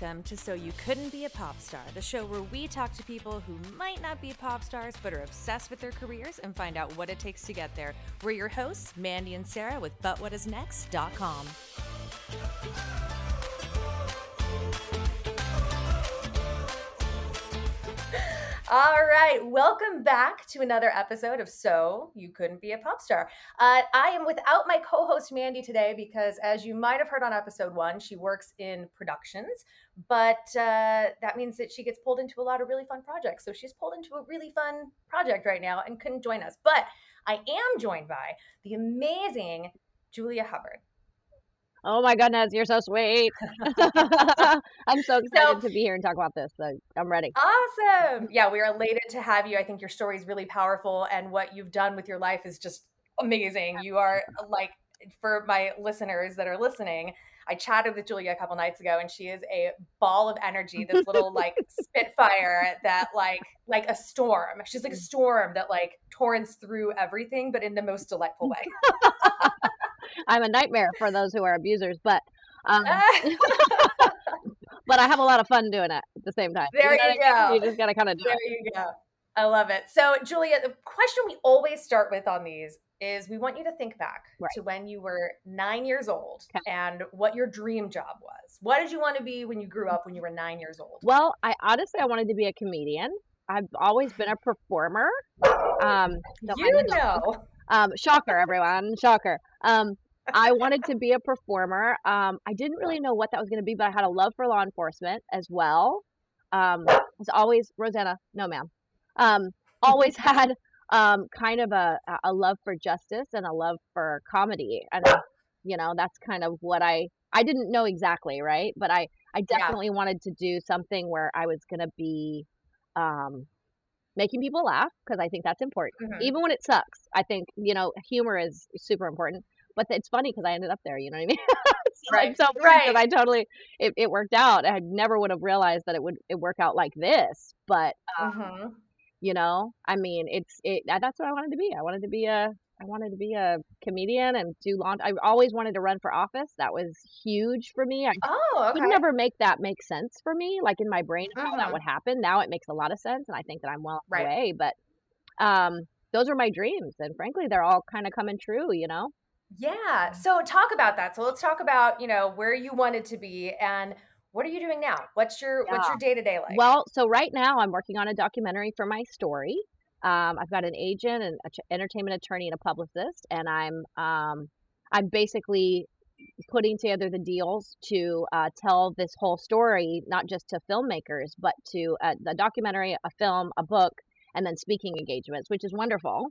Welcome to So You Couldn't Be a Pop Star, the show where we talk to people who might not be pop stars but are obsessed with their careers and find out what it takes to get there. We're your hosts, Mandy and Sarah with ButWhatIsNext.com. All right, welcome back to another episode of So You Couldn't Be a Pop Star. Uh, I am without my co host Mandy today because, as you might have heard on episode one, she works in productions, but uh, that means that she gets pulled into a lot of really fun projects. So she's pulled into a really fun project right now and couldn't join us. But I am joined by the amazing Julia Hubbard. Oh my goodness, you're so sweet. I'm so excited so, to be here and talk about this. So I'm ready. Awesome. Yeah, we are elated to have you. I think your story is really powerful and what you've done with your life is just amazing. You are like for my listeners that are listening, I chatted with Julia a couple nights ago and she is a ball of energy, this little like spitfire that like like a storm. She's like a mm. storm that like torrents through everything but in the most delightful way. I'm a nightmare for those who are abusers, but um, but I have a lot of fun doing it at the same time. There you, you go. You just gotta kind of do there it. There you go. I love it. So, Julia, the question we always start with on these is we want you to think back right. to when you were nine years old okay. and what your dream job was. What did you want to be when you grew up when you were nine years old? Well, I honestly I wanted to be a comedian. I've always been a performer. Um, you know. Um, shocker, everyone! Shocker. Um, I wanted to be a performer. Um, I didn't really know what that was going to be, but I had a love for law enforcement as well. Um, was always Rosanna, no ma'am. Um, always had um, kind of a a love for justice and a love for comedy, and you know that's kind of what I I didn't know exactly right, but I I definitely yeah. wanted to do something where I was going to be um, making people laugh because I think that's important, mm-hmm. even when it sucks. I think you know humor is super important but it's funny because I ended up there. You know what I mean? so right. so right. Because I totally it, it worked out. I never would have realized that it would it work out like this. But um, mm-hmm. you know, I mean, it's it. That's what I wanted to be. I wanted to be a I wanted to be a comedian and do long. I always wanted to run for office. That was huge for me. I oh, okay. could never make that make sense for me, like in my brain how that mm-hmm. would happen. Now it makes a lot of sense, and I think that I'm well right. way. But um, those are my dreams, and frankly, they're all kind of coming true. You know. Yeah. So talk about that. So let's talk about, you know, where you wanted to be and what are you doing now? What's your yeah. what's your day to day like? Well, so right now I'm working on a documentary for my story. Um, I've got an agent and an entertainment attorney and a publicist, and I'm um, I'm basically putting together the deals to uh, tell this whole story, not just to filmmakers, but to a, the documentary, a film, a book, and then speaking engagements, which is wonderful.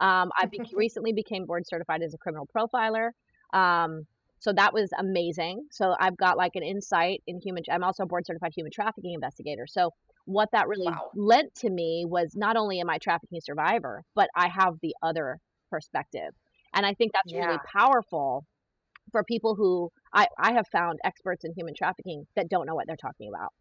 Um, I be- recently became board certified as a criminal profiler. Um, so that was amazing. So I've got like an insight in human. I'm also a board certified human trafficking investigator. So what that really wow. lent to me was not only am I trafficking survivor, but I have the other perspective, and I think that's yeah. really powerful for people who I, I have found experts in human trafficking that don't know what they're talking about.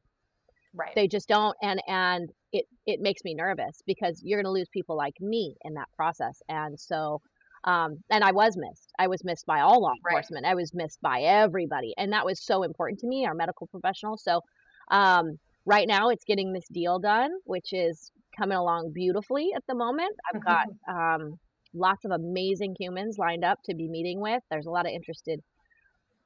Right. They just don't and and it it makes me nervous because you're going to lose people like me in that process. And so um and I was missed. I was missed by all law enforcement. Right. I was missed by everybody. And that was so important to me, our medical professionals. So um right now it's getting this deal done, which is coming along beautifully at the moment. I've got um lots of amazing humans lined up to be meeting with. There's a lot of interested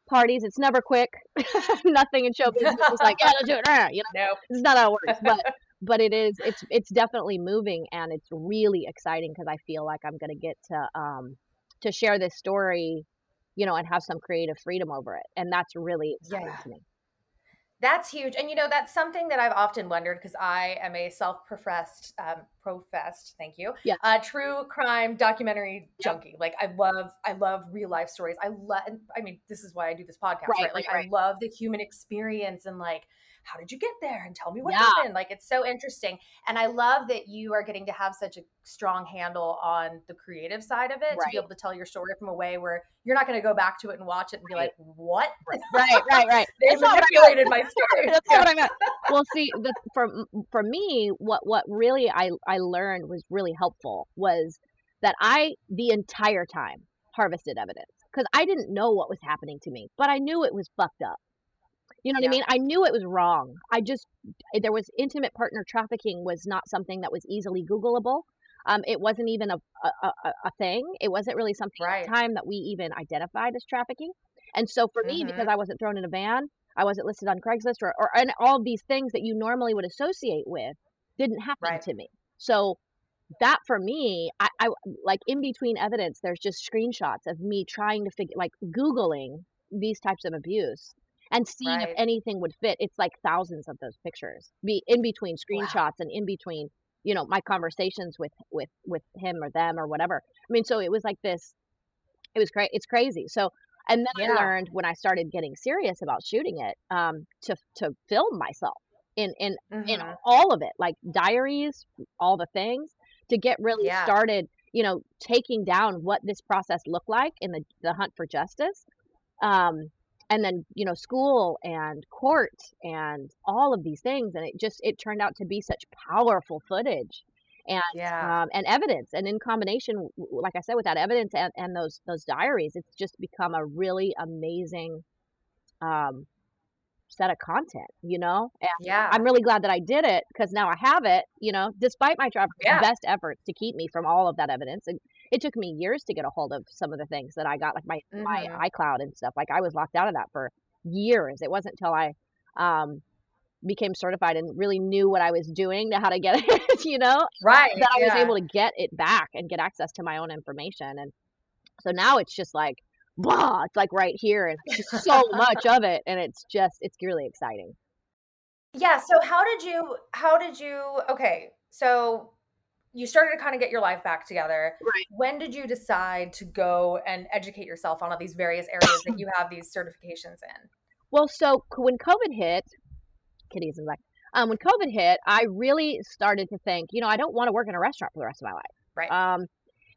parties. It's never quick. Nothing in show business is like, yeah, let's do it. You know, no. it's not how it works. But but it is. It's it's definitely moving, and it's really exciting because I feel like I'm going to get to um to share this story, you know, and have some creative freedom over it, and that's really exciting yeah. to me. That's huge. And you know, that's something that I've often wondered because I am a self-professed, um, professed, thank you, yeah. uh, true crime documentary junkie. Like I love, I love real life stories. I love, I mean, this is why I do this podcast, right? right? Like right. I love the human experience and like how did you get there? And tell me what yeah. happened. Like it's so interesting. And i love that you are getting to have such a strong handle on the creative side of it right. to be able to tell your story from a way where you're not going to go back to it and watch it and be right. like what? Right. Right right they manipulated my story. that's yeah. what i meant. Well see the, for for me what what really i i learned was really helpful was that i the entire time harvested evidence because i didn't know what was happening to me but i knew it was fucked up You know what I mean? I knew it was wrong. I just there was intimate partner trafficking was not something that was easily Googleable. Um, it wasn't even a a, a, a thing. It wasn't really something at Right. the time that we even identified as trafficking. And so for me, because Mhm. I wasn't thrown in a van, I wasn't listed on Craigslist or, or and all these things that you normally would associate with didn't happen Right. to me. So that for me, I, I like in between evidence, there's just screenshots of me trying to figure like Googling these types of abuse and seeing if anything would fit. It's like thousands of those pictures. Be in between Wow. screenshots and in between, you know, my conversations with with with him or them or whatever. I mean, so it was like this it was great. It's crazy. So, and then I learned when I started getting serious about shooting it, um, to to film myself in in in Mhm. all of it, like diaries, all the things, to get really Yeah. started, you know, taking down what this process looked like in the the hunt for justice. Um, and then, you know, school and court and all of these things, and it just it turned out to be such powerful footage and Yeah. um, and evidence and in combination like i said with that evidence and, and those those diaries it's just become a really amazing um, set of content you know and Yeah. i'm really glad that i did it because now i have it you know despite my Yeah. best efforts to keep me from all of that evidence and it took me years to get a hold of some of the things that i got like my my Mhm. icloud and stuff like i was locked out of that for years it wasn't until i um became certified and really knew what i was doing to how to get it you know Right. that I was able to get it back and get access to my own information. And so now it's just like, blah, it's like right here and so much of it. And it's just, it's really exciting. Yeah, so how did you how did you okay, so you started to kind of get your life back together. Right. When did you decide to go and educate yourself on all these various areas that you have these certifications in? Well, so when COVID hit, kitties and like, um, when COVID hit, I really started to think, you know, I don't want to work in a restaurant for the rest of my life. Right. Um,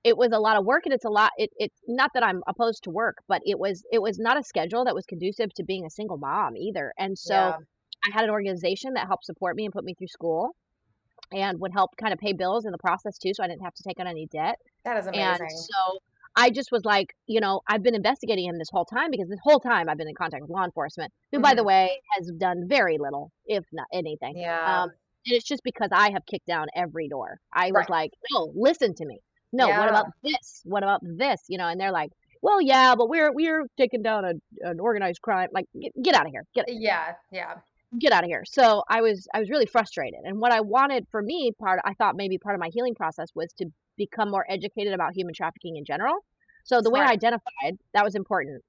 it was a lot of work and it's a lot it, it's not that i'm opposed to work but it was it was not a schedule that was conducive to being a single mom either and so Yeah. I had an organization that helped support me and put me through school and would help kind of pay bills in the process too, so I didn't have to take on any debt. That is amazing. And so I just was like, you know, I've been investigating him this whole time because this whole time I've been in contact with law enforcement, who, by the Mhm. way, has done very little, if not anything. Yeah. Um, and it's just because I have kicked down every door. I was like, no, listen to me. No, what about this? What about this? You know, and they're like, well, yeah, but we're we're taking down a, an organized crime. Like, get, get out of here. Get yeah, yeah. Get out of here. So I was I was really frustrated. And what I wanted for me, part I thought maybe part of my healing process was to become more educated about human trafficking in general. So the way I identified that was important.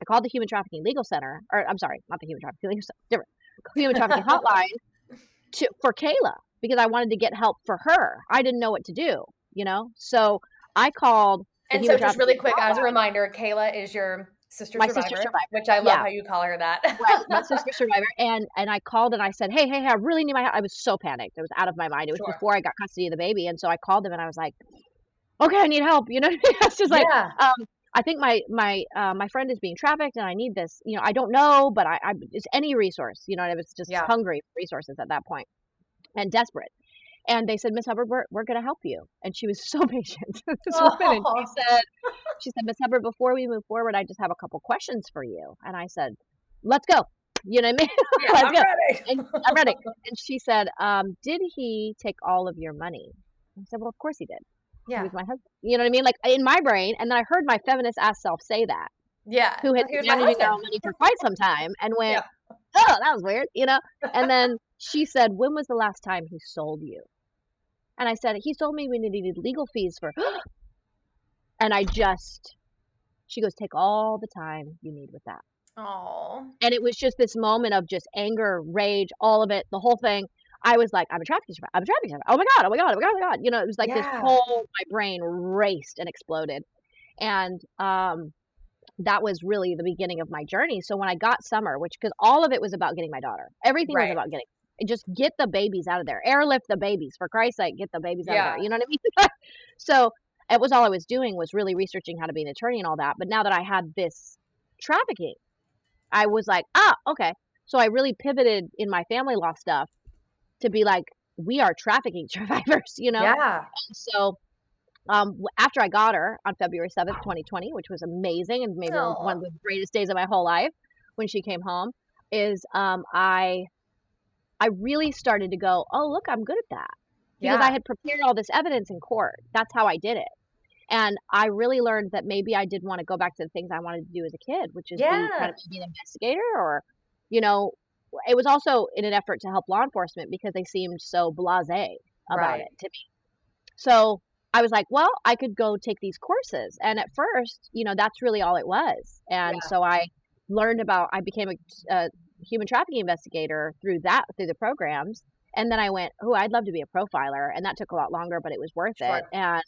I called the Human Trafficking Legal Center, or I'm sorry, not the Human Trafficking Legal Center, different Human Trafficking Hotline to for Kayla because I wanted to get help for her. I didn't know what to do, you know. So I called And so just really quick Trafficking as a reminder, Kayla is your sister My survivor, sister survivor. which I love Yeah. how you call her that. right, my sister survivor, and and I called and I said, hey, hey, hey, I really need my. help." I was so panicked. I was out of my mind. It was Sure. before I got custody of the baby, and so I called them and I was like, okay, I need help. You know, I mean? it's just like, yeah. um, I think my my uh, my friend is being trafficked, and I need this. You know, I don't know, but I, I it's any resource. You know, I was just Yeah. hungry for resources at that point, and desperate. And they said, Miss Hubbard, we're, we're going to help you. And she was so patient. this woman, and she said, she said, Miss Hubbard, before we move forward, I just have a couple questions for you. And I said, let's go. You know what I mean? Yeah, let's I'm go. ready. And I'm ready. And she said, um, did he take all of your money? I said, well, of course he did. Yeah. He was my husband. You know what I mean? Like in my brain, and then I heard my feminist ass self say that, Yeah. who had been managing their money for quite some time, and went, Yeah. oh, that was weird, you know? And then she said, when was the last time he sold you? And I said, he told me we needed legal fees for, and I just, she goes, take all the time you need with that. Oh. And it was just this moment of just anger, rage, all of it, the whole thing. I was like, I'm a trafficking survivor. I'm a trafficking survivor. Oh my God. Oh my God. Oh my God. Oh my God. You know, it was like this whole, my brain raced and exploded. And, um, that was really the beginning of my journey. So when I got summer, which, cause all of it was about getting my daughter, everything was about getting, just get the babies out of there, airlift the babies for Christ's sake, get the babies out of there. You know what I mean? so it was all I was doing was really researching how to be an attorney and all that. But now that I had this trafficking, I was like, ah, okay. So I really pivoted in my family law stuff to be like, we are trafficking survivors, you know? Yeah. So um, after I got her on February 7th, 2020, which was amazing and maybe one of the greatest days of my whole life when she came home, is um, I I really started to go, oh look, I'm good at that because I had prepared all this evidence in court. That's how I did it. And I really learned that maybe I did want to go back to the things I wanted to do as a kid, which is be kind Yeah. of to be an investigator or, you know, it was also in an effort to help law enforcement because they seemed so blasé about Right. it to me. So I was like, well, I could go take these courses. And at first, you know, that's really all it was. And Yeah. so I learned about, I became a, a human trafficking investigator through that, through the programs. And then I went, oh, I'd love to be a profiler. And that took a lot longer, but it was worth it. And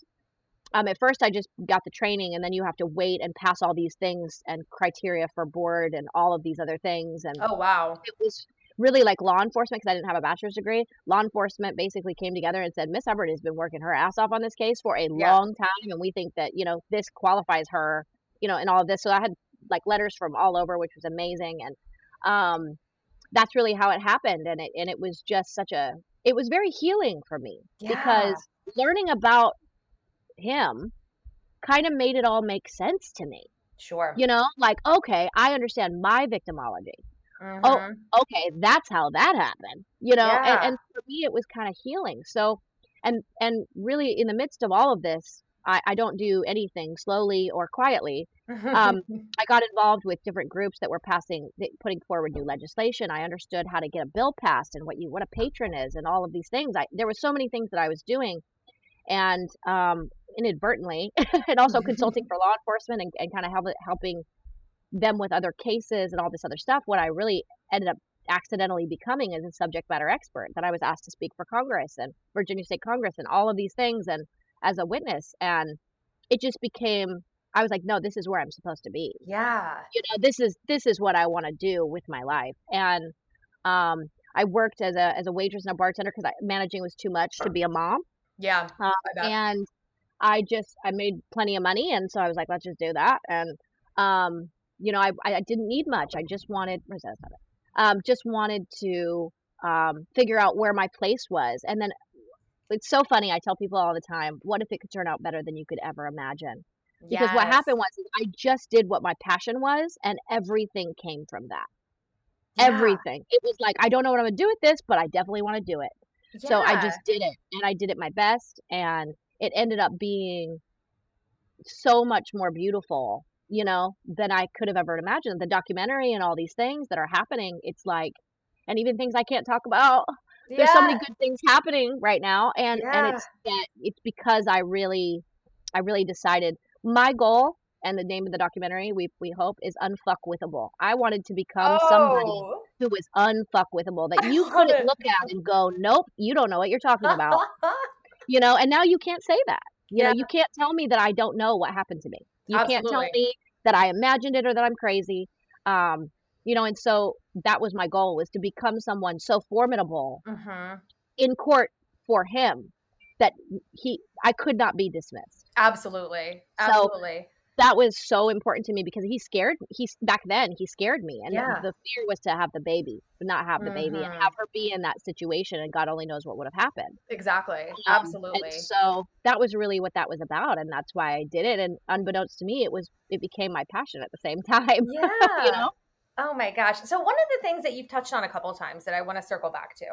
um, at first, I just got the training, and then you have to wait and pass all these things and criteria for board and all of these other things. And Oh, wow. it was really like law enforcement because I didn't have a bachelor's degree. Law enforcement basically came together and said, Miss Hubbard has been working her ass off on this case for a Yeah. long time, and we think that you know this qualifies her, you know, and all of this. So I had like letters from all over, which was amazing, and um, that's really how it happened. And it and it was just such a it was very healing for me Yeah. because learning about him kind of made it all make sense to me. Sure. You know, like okay, I understand my victimology oh, Mhm. okay, that's how that happened, you know, and, and for me, it was kind of healing. So, and, and really in the midst of all of this, I, I don't do anything slowly or quietly. Um, I got involved with different groups that were passing, putting forward new legislation. I understood how to get a bill passed and what you, what a patron is and all of these things. I, there were so many things that I was doing and, um, inadvertently and also consulting for law enforcement and, and kind of help, helping them with other cases and all this other stuff, what I really ended up accidentally becoming is a subject matter expert. That I was asked to speak for Congress and Virginia State Congress and all of these things and as a witness. And it just became I was like, no, this is where I'm supposed to be. yeah. You know, this is this is what I want to do with my life. And um I worked as a as a waitress and a bartender because managing was too much to be a mom. Yeah. Um, I and I just I made plenty of money, and so I was like, let's just do that. And um, you know, I I didn't need much. I just wanted where's that? That's not it. Um, just wanted to um figure out where my place was, and then it's so funny. I tell people all the time, what if it could turn out better than you could ever imagine? Because what happened was I just did what my passion was, and everything came from that. Yeah. Everything. It was like I don't know what I'm gonna do with this, but I definitely want to do it. So I just did it and I did it my best and it ended up being so much more beautiful, you know, than I could have ever imagined. The documentary and all these things that are happening, it's like and even things I can't talk about. There's so many good things happening right now and and it's it's because I really I really decided my goal and the name of the documentary we we hope is unfuckwithable. I wanted to become somebody Oh. who was unfuckwithable that you couldn't it. look at and go, nope, you don't know what you're talking about. You know, and now you can't say that. You know, you can't tell me that I don't know what happened to me. You can't tell me that I imagined it or that I'm crazy. Um, you know, and so that was my goal was to become someone so formidable Mhm. in court for him that he I could not be dismissed. Absolutely. So Absolutely. that was so important to me because he scared he's back then he scared me and Yeah. the fear was to have the baby not have the baby and have her be in that situation and god only knows what would have happened Exactly. um, Absolutely. and so that was really what that was about and that's why i did it and unbeknownst to me it was it became my passion at the same time yeah you know Oh my gosh. So, one of the things that you've touched on a couple of times that I want to circle back to,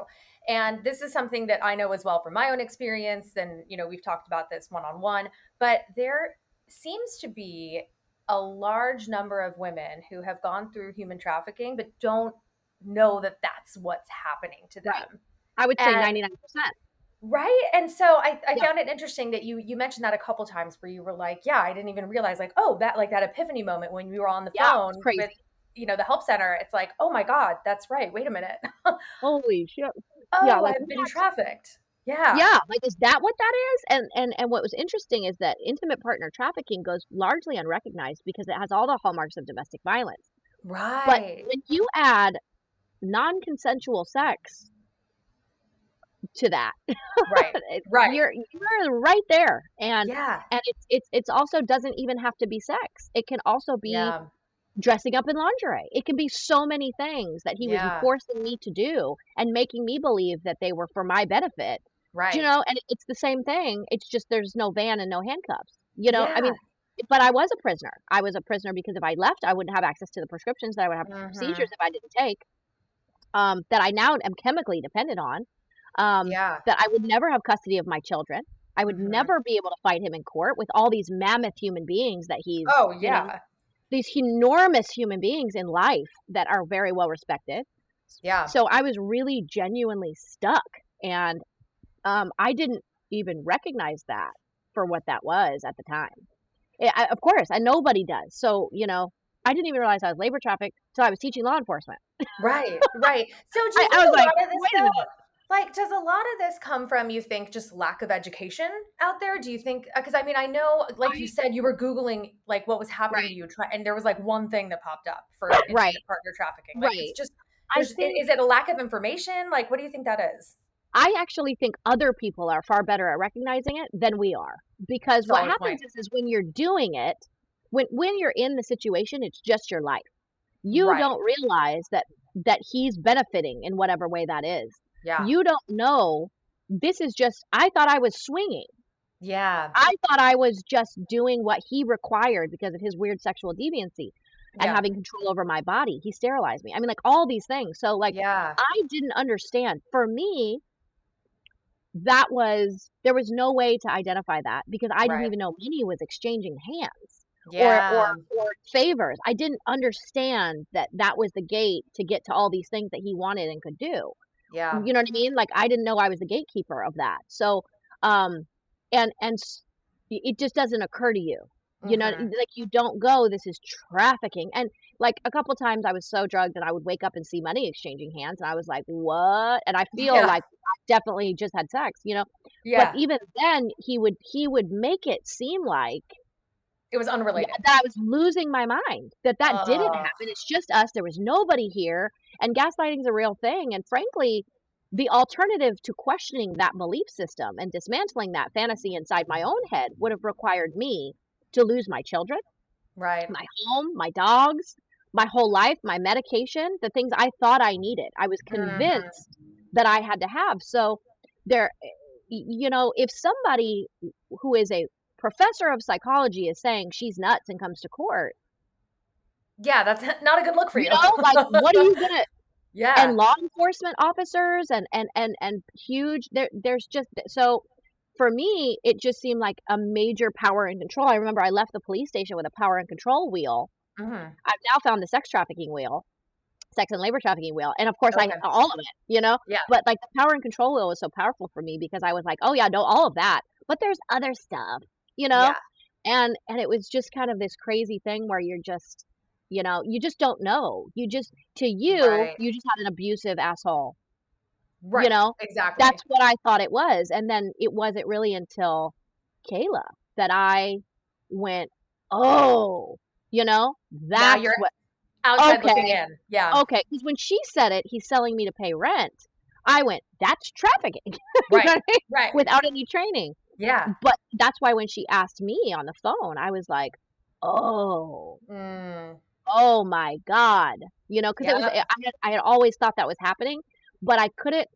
and this is something that I know as well from my own experience, and, you know, we've talked about this one on one, but there seems to be a large number of women who have gone through human trafficking but don't know that that's what's happening to them. Right. i would say And 99% Right. And so I, I Yeah. found it interesting that you you mentioned that a couple times where you were like, yeah, I didn't even realize like, oh, that like that epiphany moment when you were on the yeah phone with, you know, the help center. It's like, oh my God, that's right. Wait a minute. holy shit oh, yeah like I've been trafficked. Yeah. yeah like is that what that is and and and what was interesting is that intimate partner trafficking goes largely unrecognized because it has all the hallmarks of domestic violence Right. But when you add non-consensual sex to that, Right. Right. you're you're right there. And Yeah. and it's it's it's also doesn't even have to be sex. It can also be Yeah. Dressing up in lingerie. It can be so many things that he was forcing me to do and making me believe that they were for my benefit. Right. You know, and it's the same thing. It's just there's no van and no handcuffs. You know, I mean, but I was a prisoner. I was a prisoner because if I left, I wouldn't have access to the prescriptions that I would have Mhm. seizures if I didn't take. um, that I now am chemically dependent on. Um, Yeah. that I would never have custody of my children. I would Mhm. never be able to fight him in court with all these mammoth human beings that he's, Oh, you know, yeah. These enormous human beings in life that are very well respected. Yeah. So I was really genuinely stuck, and um, I didn't even recognize that for what that was at the time. Yeah, I, of course, and nobody does. So you know, I didn't even realize I was labor trafficked until I was teaching law enforcement. Right, right. So do you I, I a was like, lot of this wait a minute. Like does a lot of this come from you think just lack of education out there? Do you think uh, because I mean I know like you said you were googling like what was happening to you and there was like one thing that popped up for right, partner trafficking. Like it's right. just I think is it a lack of information? Like what do you think that is? I actually think other people are far better at recognizing it than we are. Because what happens is, is when you're doing it, when when you're in the situation, it's just your life. You Right. don't realize that that he's benefiting in whatever way that is. Yeah. You don't know this is just I thought I was swinging. Yeah. I thought I was just doing what he required because of his weird sexual deviancy and Yeah. having control over my body. He sterilized me. I mean like all these things. So like Yeah. I didn't understand. For me, that was there was no way to identify that because I didn't Right. even know money was exchanging hands or or or favors. I didn't understand that that was the gate to get to all these things that he wanted and could do. Yeah. You know what I mean? Like I didn't know I was the gatekeeper of that. So, um, and and it just doesn't occur to you. You know, Mhm. like you don't go. This is trafficking, and like a couple times I was so drugged that I would wake up and see money exchanging hands, and I was like, "What?" And I feel Yeah. like I definitely just had sex, you know. yeah. But even then, he would he would make it seem like It was yeah, unrelated. that I was losing my mind, that that didn't Oh. happen. It's just us. There was nobody here, and gaslighting is a real thing. And frankly, the alternative to questioning that belief system and dismantling that fantasy inside my own head would have required me to lose my children, Right. my home, my dogs, my whole life, my medication, the things I thought I needed. I was Mhm. convinced that I had to have. So there, you know, if somebody who is a professor of psychology is saying she's nuts and comes to court, Yeah, that's not a good look for you you. know, like what are you gonna? yeah. And law enforcement officers and and and and huge. There, there's just so. For me, it just seemed like a major power and control. I remember I left the police station with a power and control wheel. hmm I've now found the sex trafficking wheel, sex and labor trafficking wheel, and of course Okay. I all of it, you know. Yeah. But like the power and control wheel was so powerful for me because I was like, oh yeah, no, all of that, but there's other stuff, you know. Yeah. And and it was just kind of this crazy thing where you're just, you know, you just don't know. You just to you, Right. you just had an abusive asshole, Right. you know. Exactly. That's what I thought it was, and then it wasn't really until Kayla that I went, oh, you know, now that's you're what outside looking okay. in. Yeah. Okay, because when she said it, he's selling me to pay rent. I went, that's trafficking, Right. I mean? Right. Without any training. Yeah. But that's why when she asked me on the phone, I was like, oh, Mm. oh my God, you know, because it was I had, I had always thought that was happening, but I couldn't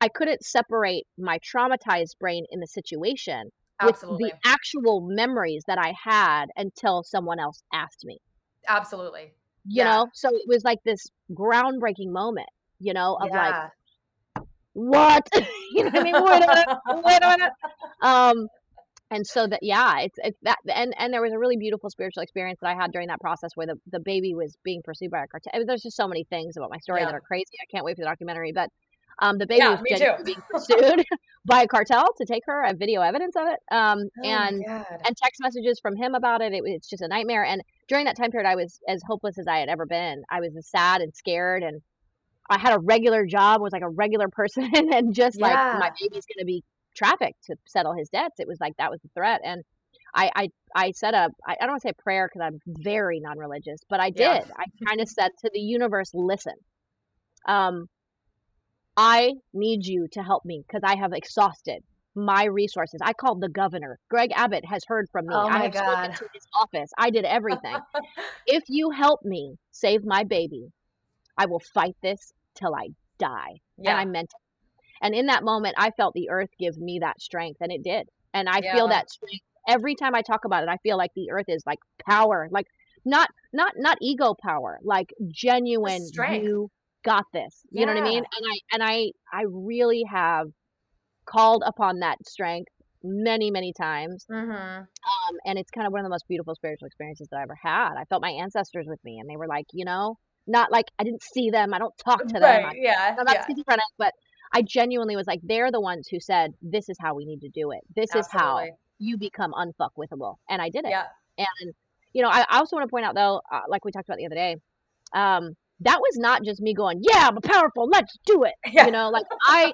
I couldn't separate my traumatized brain in the situation with the actual memories that I had until someone else asked me. Absolutely. You Yeah. know, so it was like this groundbreaking moment, you know, of like Yeah. What you know what I mean? Wait a minute, wait a minute. Um, and so that yeah, it's it's that and and there was a really beautiful spiritual experience that I had during that process where the the baby was being pursued by a cartel. I mean, There's just so many things about my story Yeah. that are crazy. I can't wait for the documentary, but um, the baby Yeah, was genuinely being pursued by a cartel to take her. I have video evidence of it. Um, Oh and and text messages from him about it. it. It's just a nightmare. And during that time period, I was as hopeless as I had ever been. I was as sad and scared, and I had a regular job, was like a regular person, and just like my baby's gonna be trafficked to settle his debts. It was like that was the threat, and I I I set up. I, I don't want to say prayer because I'm very non-religious, but I Yeah. did. I kind of said to the universe, listen, um, I need you to help me because I have exhausted my resources. I called the governor. Greg Abbott has heard from me. Oh I have God. spoken to his office. I did everything. if you help me save my baby, I will fight this till I die. And I meant it. And in that moment, I felt the earth give me that strength, and it did. And I Yeah. feel that strength every time I talk about it. I feel like the earth is like power, like not not not ego power, like genuine strength. you got this. You know what I mean? And I and I I really have called upon that strength many many times. Mm-hmm. Um, and it's kind of one of the most beautiful spiritual experiences that I ever had. I felt my ancestors with me, and they were like, you know, not like I didn't see them, I don't talk to them, Right. I, Yeah. I'm not Yeah. schizophrenic, but I genuinely was like, they're the ones who said, this is how we need to do it. This is how you become unfuckwithable, and I did it. Yeah. And you know, I, I also want to point out though, uh, like we talked about the other day, um, that was not just me going, "Yeah, I'm powerful. Let's do it." Yeah. You know, like I,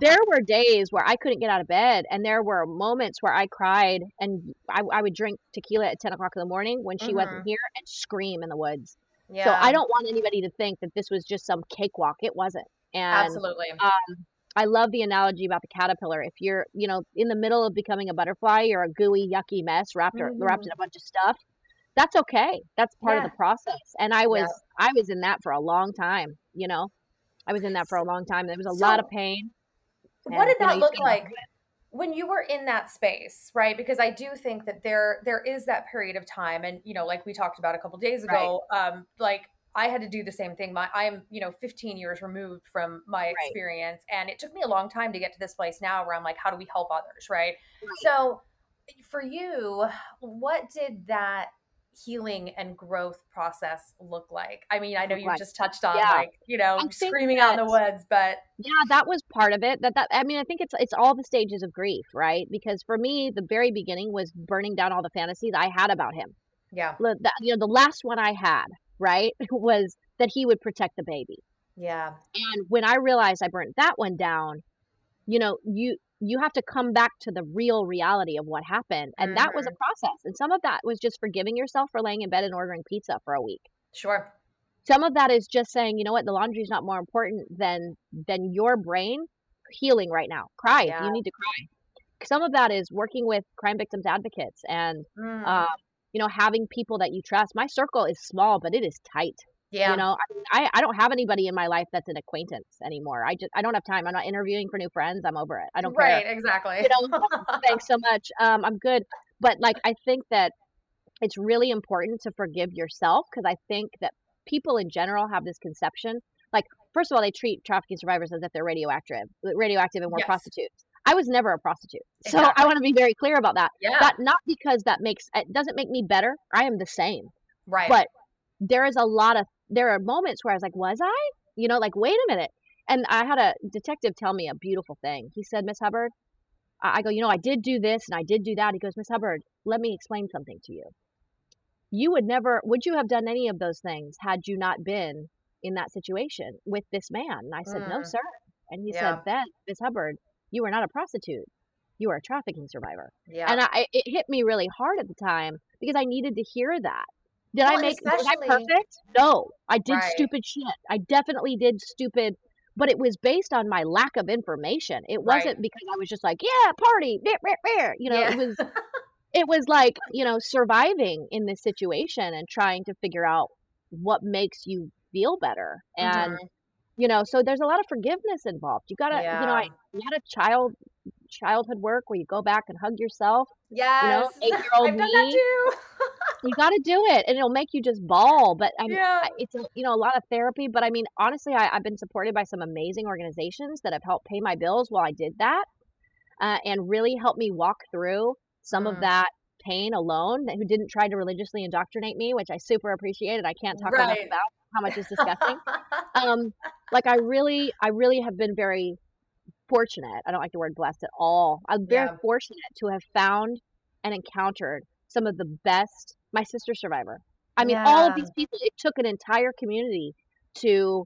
there were days where I couldn't get out of bed, and there were moments where I cried, and I, I would drink tequila at ten o'clock in the morning when she wasn't Mhm. here, and scream in the woods. Yeah. So I don't want anybody to think that this was just some cakewalk. It wasn't. And Absolutely. um, I love the analogy about the caterpillar. If you're, you know, in the middle of becoming a butterfly, you're a gooey, yucky mess wrapped or, wrapped in a bunch of stuff. That's okay. That's part of the process. And I was, Yeah. I was in that for a long time. You know, I was in that for a long time. There was a lot of pain. what did you know, that look like. When you were in that space right because i do think that there there is that period of time and you know like we talked about a couple days Right. ago um like i had to do the same thing my i am you know 15 years removed from my Right. experience and it took me a long time to get to this place now where i'm like how do we help others right Right. so for you what did that healing and growth process look like? I mean i know you Like, just touched on yeah. like you know screaming out in the woods but yeah that was part of it that that i mean i think it's it's all the stages of grief right? Because for me the very beginning was burning down all the fantasies i had about him. Yeah. The, the- you know the last one i had right was that he would protect the baby. Yeah. And when i realized i burnt that one down you know you you have to come back to the real reality of what happened and that was a process and some of that was just forgiving yourself for laying in bed and ordering pizza for a week. Sure. Some of that is just saying you know what? The laundry's not more important than than your brain healing right now. Cry if you need to cry. Some of that is working with crime victims advocates and Mm. um, you know having people that you trust. My circle is small but it is tight yeah. you know I, mean, I i don't have anybody in my life that's an acquaintance anymore. I just i don't have time. I'm not interviewing for new friends. I'm over it. I don't right care exactly. You know thanks so much. Um i'm good. But like i think that it's really important to forgive yourself because i think that people in general have this conception like first of all they treat trafficking survivors as if they're radioactive radioactive and we're Yes. prostitutes. I was never a prostitute so i want to be very clear about that. Yeah. That not because that makes it doesn't make me better. I am the same. Right. But there is a lot of there are moments where I was like, was I? You know, like wait a minute. And I had a detective tell me a beautiful thing. He said, Miss Hubbard, I go, you know, I did do this and I did do that. He goes, Miss Hubbard, let me explain something to you. You would never, would you have done any of those things had you not been in that situation with this man? And I said, no, Mm. sir. And he Yeah. said, then, Miss Hubbard, you are not a prostitute. You are a trafficking survivor. yeah And I, it hit me really hard at the time because I needed to hear that. Did Well, I make was I perfect? No. I did Right. stupid shit. I definitely did stupid, but it was based on my lack of information. It wasn't because I was just like, yeah, party, rah, rah, rah," you know, Yeah. it was it was like, you know, surviving in this situation and trying to figure out what makes you feel better. And Mhm. you know, so there's a lot of forgiveness involved. You gotta, you know, I Yeah. a child childhood work where you go back and hug yourself. yes eight-year-old I've that me. too You got to do it, and it'll make you just bawl. But I mean, Yeah. It's you know a lot of therapy. But I mean, honestly, I, I've been supported by some amazing organizations that have helped pay my bills while I did that, uh, and really helped me walk through some Mm. of that pain alone. That who didn't try to religiously indoctrinate me, which I super appreciated. I can't talk enough about how much is disgusting. um, like I really, I really have been very fortunate. I don't like the word blessed at all. I'm very Yeah. fortunate to have found and encountered some of the best. My sister survivor. I mean, all of these people. It took an entire community to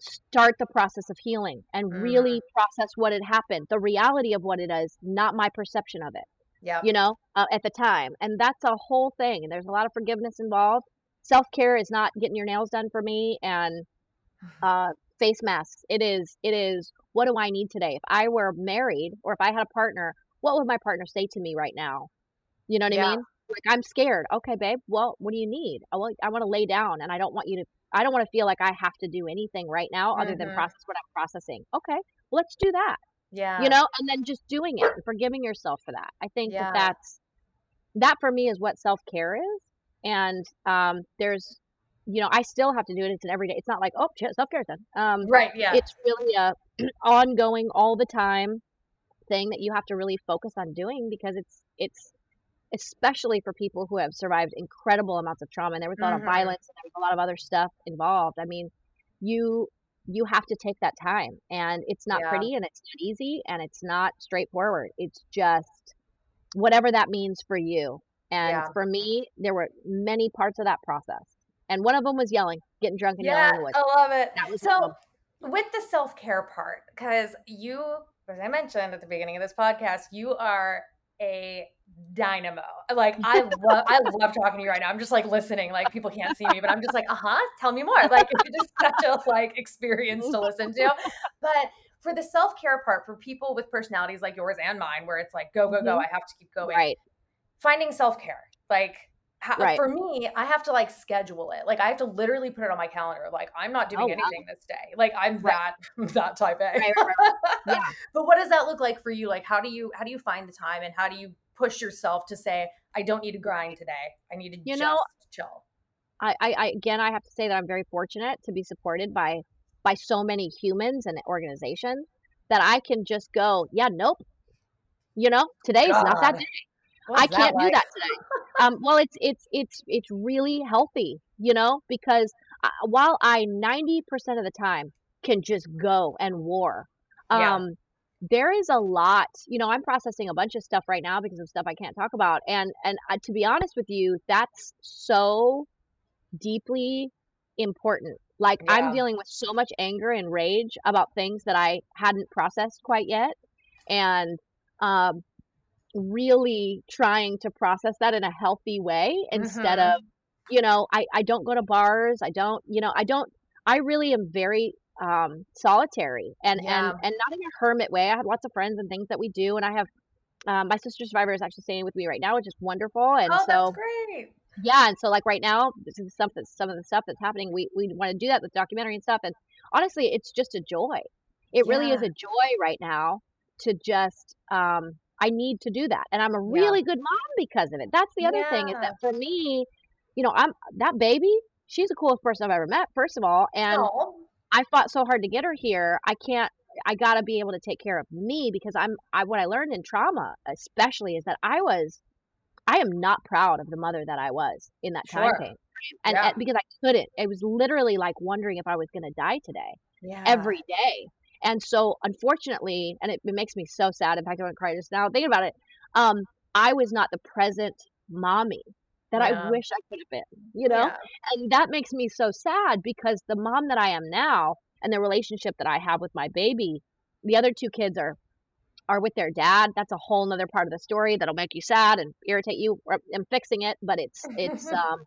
start the process of healing and Mm. really process what had happened, the reality of what it is, not my perception of it yeah you know, uh, at the time. And that's a whole thing. And there's a lot of forgiveness involved. Self care is not getting your nails done for me and uh, face masks. It is, it is, what do I need today? If I were married or if I had a partner, what would my partner say to me right now? You know what Yeah. I mean? Like, I'm scared. Okay, babe. Well, what do you need? I want, I want to lay down and I don't want you to, I don't want to feel like I have to do anything right now other than Mhm. process what I'm processing. Okay, well, let's do that yeah you know and then just doing it and forgiving yourself for that i think Yeah. that that's that for me is what self-care is and um there's you know, I still have to do it. It's an everyday. It's not like oh, self care done. Um, right. Yeah. It's really a ongoing, all the time thing that you have to really focus on doing because it's it's especially for people who have survived incredible amounts of trauma and there was a lot mm-hmm. of violence and there was a lot of other stuff involved. I mean, you you have to take that time and it's not yeah. pretty and it's not easy and it's not straightforward. It's just whatever that means for you. And yeah. for me, there were many parts of that process. And one of them was yelling, getting drunk and yeah, yelling. I love it. That was so with the self-care part, because you, as I mentioned at the beginning of this podcast, you are a dynamo. Like I love I love talking to you right now. I'm just like listening, like people can't see me, but I'm just like, uh-huh, tell me more. Like it's just such a like experience to listen to. But for the self-care part, for people with personalities like yours and mine, where it's like go, go, go, mm-hmm. I have to keep going. Right. Finding self-care. Like how, uh, right. for me, I have to like schedule it. Like I have to literally put it on my calendar. Like I'm not doing oh, anything wow. this day. Like I'm right. that that type A. Right, yeah. but what does that look like for you? Like how do you how do you find the time and how do you push yourself to say I don't need to grind today. I need to you just know, chill. I, I again I have to say that I'm very fortunate to be supported by by so many humans and organizations that I can just go, yeah, nope. You know, today is not that day. What's I can't like? do that today. um, well, it's it's it's it's really healthy, you know, because I, uh, while I ninety percent of the time can just go and war, um, yeah. there is a lot. You know, I'm processing a bunch of stuff right now because of stuff I can't talk about, and and uh, to be honest with you, that's so deeply important. Like yeah. I'm dealing with so much anger and rage about things that I hadn't processed quite yet, and um, really trying to process that in a healthy way instead mm-hmm. of you know I, I don't go to bars i don't you know i don't i really am very um solitary and yeah. and and not in a hermit way i have lots of friends and things that we do and i have um, my sister survivor is actually staying with me right now which is wonderful and oh, so great. yeah and so like right now this is stuff that's some of the stuff that's happening we we want to do that with documentary and stuff and honestly it's just a joy it yeah. really is a joy right now to just um I need to do that. And I'm a really yeah. good mom because of it. That's the other yeah. thing is that for me, you know, I'm that baby, she's the coolest person I've ever met, first of all. And. I fought so hard to get her here. I can't I got to be able to take care of me because I'm I what I learned in trauma especially is that I was I am not proud of the mother that I was in that sure. time frame. And, yeah. and, because I couldn't. It was literally like wondering if I was going to die today. Yeah. Every day. And so, unfortunately, and it, it makes me so sad. In fact, I want to cry just now thinking about it. Um, I was not the present mommy that yeah. I wish I could have been, you know? Yeah. And that makes me so sad because the mom that I am now and the relationship that I have with my baby, the other two kids are are with their dad. That's a whole nother part of the story that'll make you sad and irritate you. I'm fixing it, but it's it's um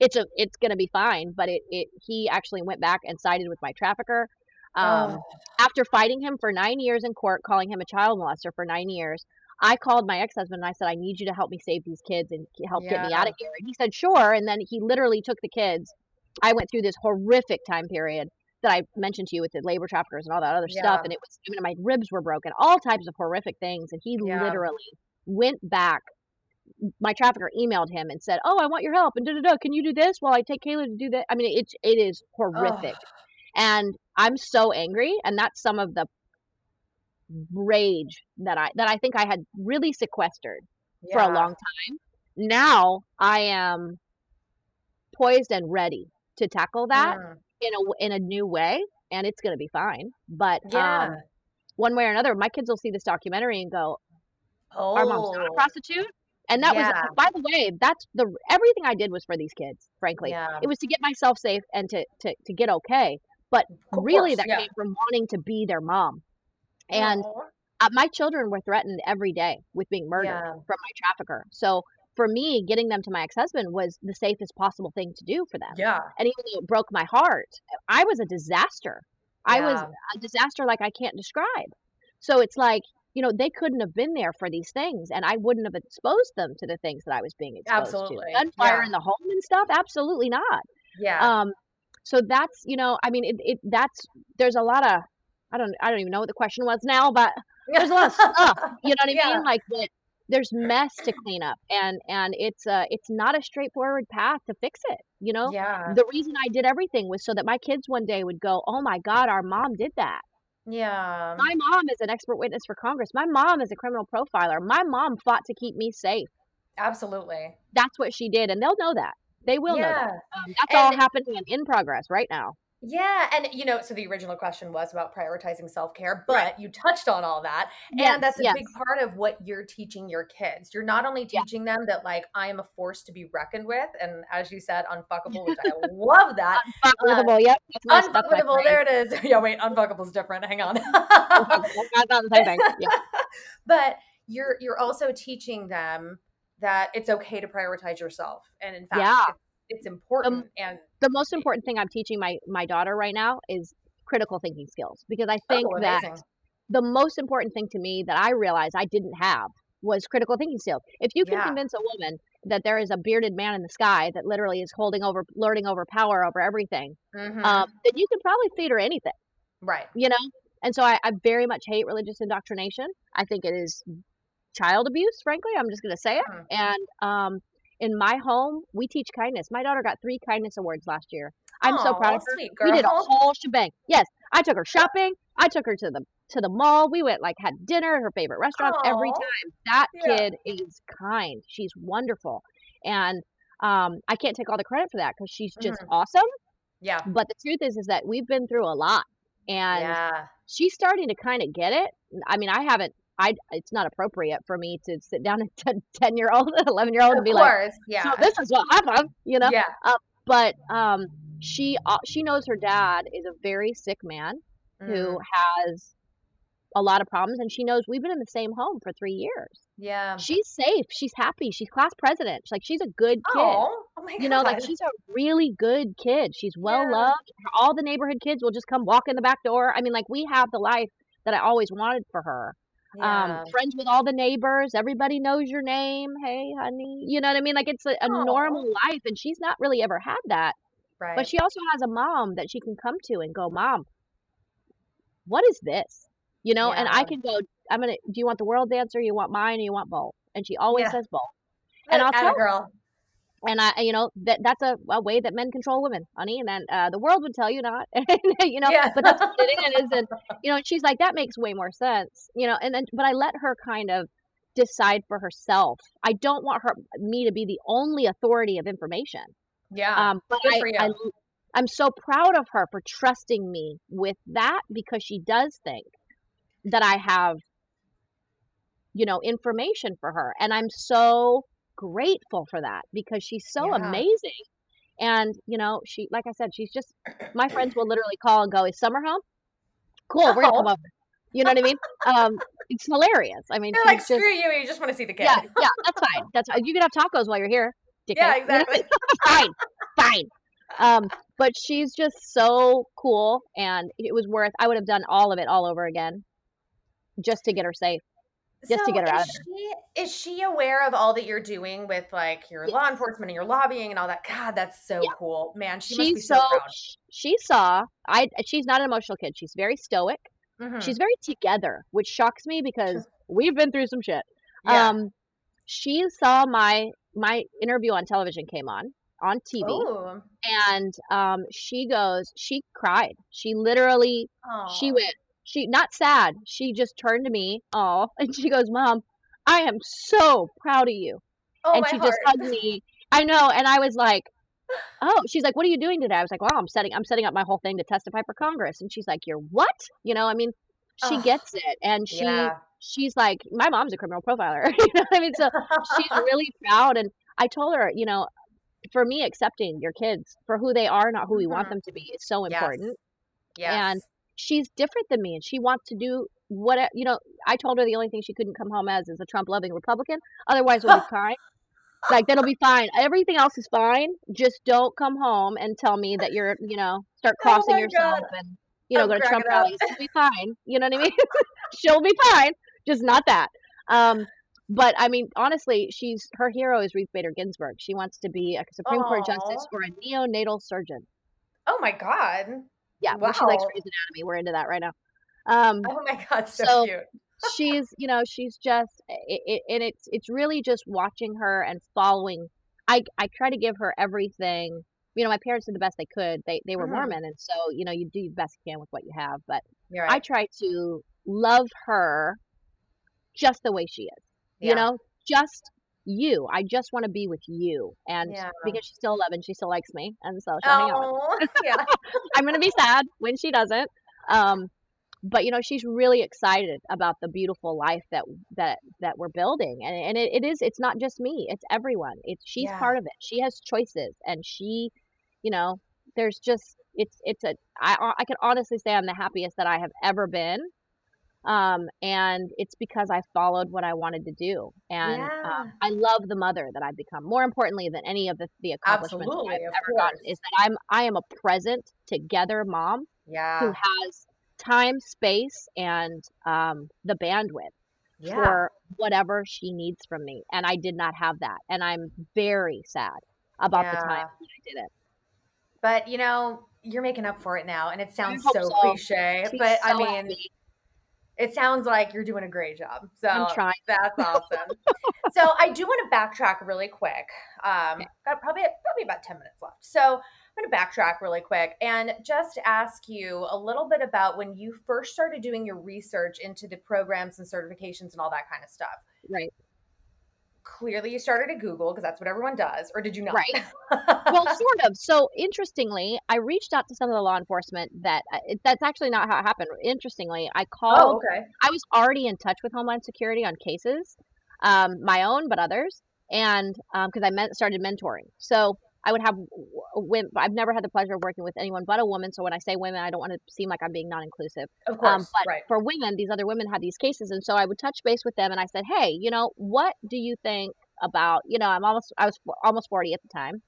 it's a it's gonna be fine. But it, it he actually went back and sided with my trafficker um, oh. After fighting him for nine years in court, calling him a child molester for nine years, I called my ex husband and I said, I need you to help me save these kids and help yeah. get me out of here. And he said, sure. And then he literally took the kids. I went through this horrific time period that I mentioned to you with the labor traffickers and all that other yeah. stuff. And it was, mean, my ribs were broken, all types of horrific things. And he yeah. literally went back. My trafficker emailed him and said, "Oh, I want your help." And da da da. Can you do this while I take Kayla to do that? I mean, it's it is horrific. Oh. And I'm so angry, and that's some of the rage that I that I think I had really sequestered yeah. for a long time. Now I am poised and ready to tackle that mm. in a in a new way, and it's going to be fine. But yeah. um, one way or another, my kids will see this documentary and go, "Oh, our mom's not a oh. prostitute." And that yeah. was, by the way, that's the everything I did was for these kids. Frankly, yeah. it was to get myself safe and to to to get okay. But really, that yeah. came from wanting to be their mom. And uh, my children were threatened every day with being murdered yeah. from my trafficker. So for me, getting them to my ex husband was the safest possible thing to do for them. Yeah. And even though it broke my heart, I was a disaster. I was a disaster like I can't describe. So it's like, you know, they couldn't have been there for these things, and I wouldn't have exposed them to the things that I was being exposed Absolutely. to. Gunfire yeah. in the home and stuff? Absolutely not. Yeah. Um, so that's you know i mean it, it that's there's a lot of i don't i don't even know what the question was now but there's a lot of stuff you know what i yeah. mean like that there's mess to clean up and and it's uh it's not a straightforward path to fix it you know Yeah. the reason i did everything was so that my kids one day would go oh my god our mom did that Yeah. my mom is an expert witness for congress my mom is a criminal profiler my mom fought to keep me safe Absolutely. that's what she did and they'll know that they will know that Yeah. that's all happening in progress right now yeah, and you know, so the original question was about prioritizing self-care, Right. but you touched on all that. yes And that's a yes big part of what you're teaching your kids. You're not only yeah teaching them that like I am a force to be reckoned with, and as you said, unfuckable, which I love that. Uh, unfuckable yep that's my unfuckable, there it is. Yeah, wait, unfuckable is different. Hang on. that's not the same thing yeah but you're you're also teaching them that it's okay to prioritize yourself, and in fact, yeah it's, it's important. And the most important thing I'm teaching my my daughter right now is critical thinking skills because I think oh, that the most important thing to me that I realized I didn't have was critical thinking skills. If you can Yeah. convince a woman that there is a bearded man in the sky that literally is holding over, lording over power over everything, hmm um, then you can probably feed her anything, Right. you know. And so I, I very much hate religious indoctrination. I think it is child abuse. Frankly, I'm just gonna say it. Mm. And um, in my home, we teach kindness. My daughter got three kindness awards last year. I'm so proud of her. We did a whole shebang. Yes, I took her shopping. I took her to the to the mall. We went like had dinner at her favorite restaurants every Oh, time. That yeah. kid is kind. She's wonderful, and um, I can't take all the credit for that because she's just Mhm. awesome. Yeah. But the truth is, is that we've been through a lot, and Yeah. she's starting to kind of get it. I mean, I haven't. I it's not appropriate for me to sit down a 10, 10 year old, eleven year old, and be like, course. "So this is what happened," you know Yeah. but um she uh, she knows her dad is a very sick man Mm. who has a lot of problems and she knows we've been in the same home for three years Yeah. she's safe she's happy she's class president She's like she's a good kid Oh. Oh my you know like she's a really good kid she's well Yeah. loved all the neighborhood kids will just come walk in the back door i mean like we have the life that i always wanted for her Yeah. um friends with all the neighbors everybody knows your name hey honey you know what i mean like it's a, a normal life and she's not really ever had that Right. but she also has a mom that she can come to and go, Mom, what is this? You know, and I can go, I'm gonna, do you want the world answer? You want mine? Or you want both? And she always Yeah. says both. And I'll tell girl. And I, you know, that that's a, a way that men control women, honey. And then uh, the world would tell you not, you know, Yeah. but that's what it is. And, you know, she's like, that makes way more sense, you know, and then, but I let her kind of decide for herself. I don't want her, me to be the only authority of information. yeah. Um, but I, I. I'm so proud of her for trusting me with that because she does think that I have, you know, information for her. And I'm so grateful for that because she's so Yeah. amazing. And, you know, she, like I said, she's just, my friends will literally call and go, Is summer home? Cool, we're going to come Oh. over. You know what I mean? Um, it's hilarious. I mean, like, just, screw you. You just want to see the kid. yeah, yeah, that's fine. That's fine. You can have tacos while you're here. Dickhead. Yeah, exactly. fine, fine. Um, but she's just so cool, and it was worth. I would have done all of it all over again, just to get her safe. Just to So get her out is she is she aware of all that you're doing with like your Yes. law enforcement and your lobbying and all that? God, that's so Yeah. cool, man. She must be so, so she saw. I she's not an emotional kid. She's very stoic. Mhm. She's very together, which shocks me because we've been through some shit. yeah. Um, she saw my my interview on television came on on TV, Ooh. and um, she goes, she cried. She literally she went she not sad she just turned to me oh and she goes mom i am so proud of you Oh and she heart. just hugged me i know and i was like oh she's like what are you doing today i was like well i'm setting i'm setting up my whole thing to testify for congress and she's like you're what you know i mean she Ugh. gets it and she Yeah. she's like my mom's a criminal profiler you know what i mean so she's really proud and i told her you know for me accepting your kids for who they are not who we want Mhm. them to be is so Yes. important Yes. and she's different than me and she wants to do what you know i told her the only thing she couldn't come home as is a trump loving republican otherwise we'll be fine. Like that'll be fine. Everything else is fine just don't come home and tell me that you're you know start Oh crossing my yourself God. and you know I'm go to trump rallies it'll be fine. You know what i mean? She'll be fine just not that. Um but i mean honestly she's her hero is ruth bader ginsburg. She wants to be a supreme court justice or a neonatal surgeon. Oh my God. Yeah, but she likes Wow. Grey's Anatomy. We're into that right now. Um, oh my god, so, so cute. she's, you know, she's just, it, it, and it's it's really just watching her and following. I I try to give her everything. You know, my parents did the best they could. They they were Mhm. Mormon, and so you know, you do the best you can with what you have. But You're I try to love her just the way she is. Yeah. You know, just you. I just want to be with you. And Yeah. because she's still 11, she still likes me. And so she'll hang out. Oh, yeah. I'm going to be sad when she doesn't. Um, but you know, she's really excited about the beautiful life that that that we're building. And and it, it is it's not just me, it's everyone. It's she's Yeah. part of it. She has choices and she, you know, there's just it's it's a I I can honestly say I'm the happiest that I have ever been um, and it's because I followed what I wanted to do, and Yeah. um, I love the mother that I've become. More importantly than any of the, the accomplishments Absolutely, I've ever gotten, is that I'm I am a present, together mom who has time, space, and um, the bandwidth Yeah. for whatever she needs from me, and I did not have that, and I'm very sad about the time I didn't. But you know, you're making up for it now, and it sounds so, so. cliche. She's But I mean, happy. It sounds like you're doing a great job. So I'm trying. that's awesome. so I do want to backtrack really quick. Um, Okay. got probably probably about ten minutes left. So I'm going to backtrack really quick and just ask you a little bit about when you first started doing your research into the programs and certifications and all that kind of stuff. Right. Clearly, you started at Google because that's what everyone does, or did you not? Right. well, sort of. So interestingly, I reached out to some of the law enforcement that uh, that's actually not how it happened. Interestingly, I oh, called. okay. I was already in touch with Homeland Security on cases, um, my own but others, and because I men- started mentoring. So I would have women. I've never had the pleasure of working with anyone but a woman. So when I say women, I don't want to seem like I'm being non-inclusive. Of course. Um, but right. for women, these other women had these cases, and so I would touch base with them, and I said, "Hey, you know, what do you think about? You know, I'm almost I was almost 40 at the time,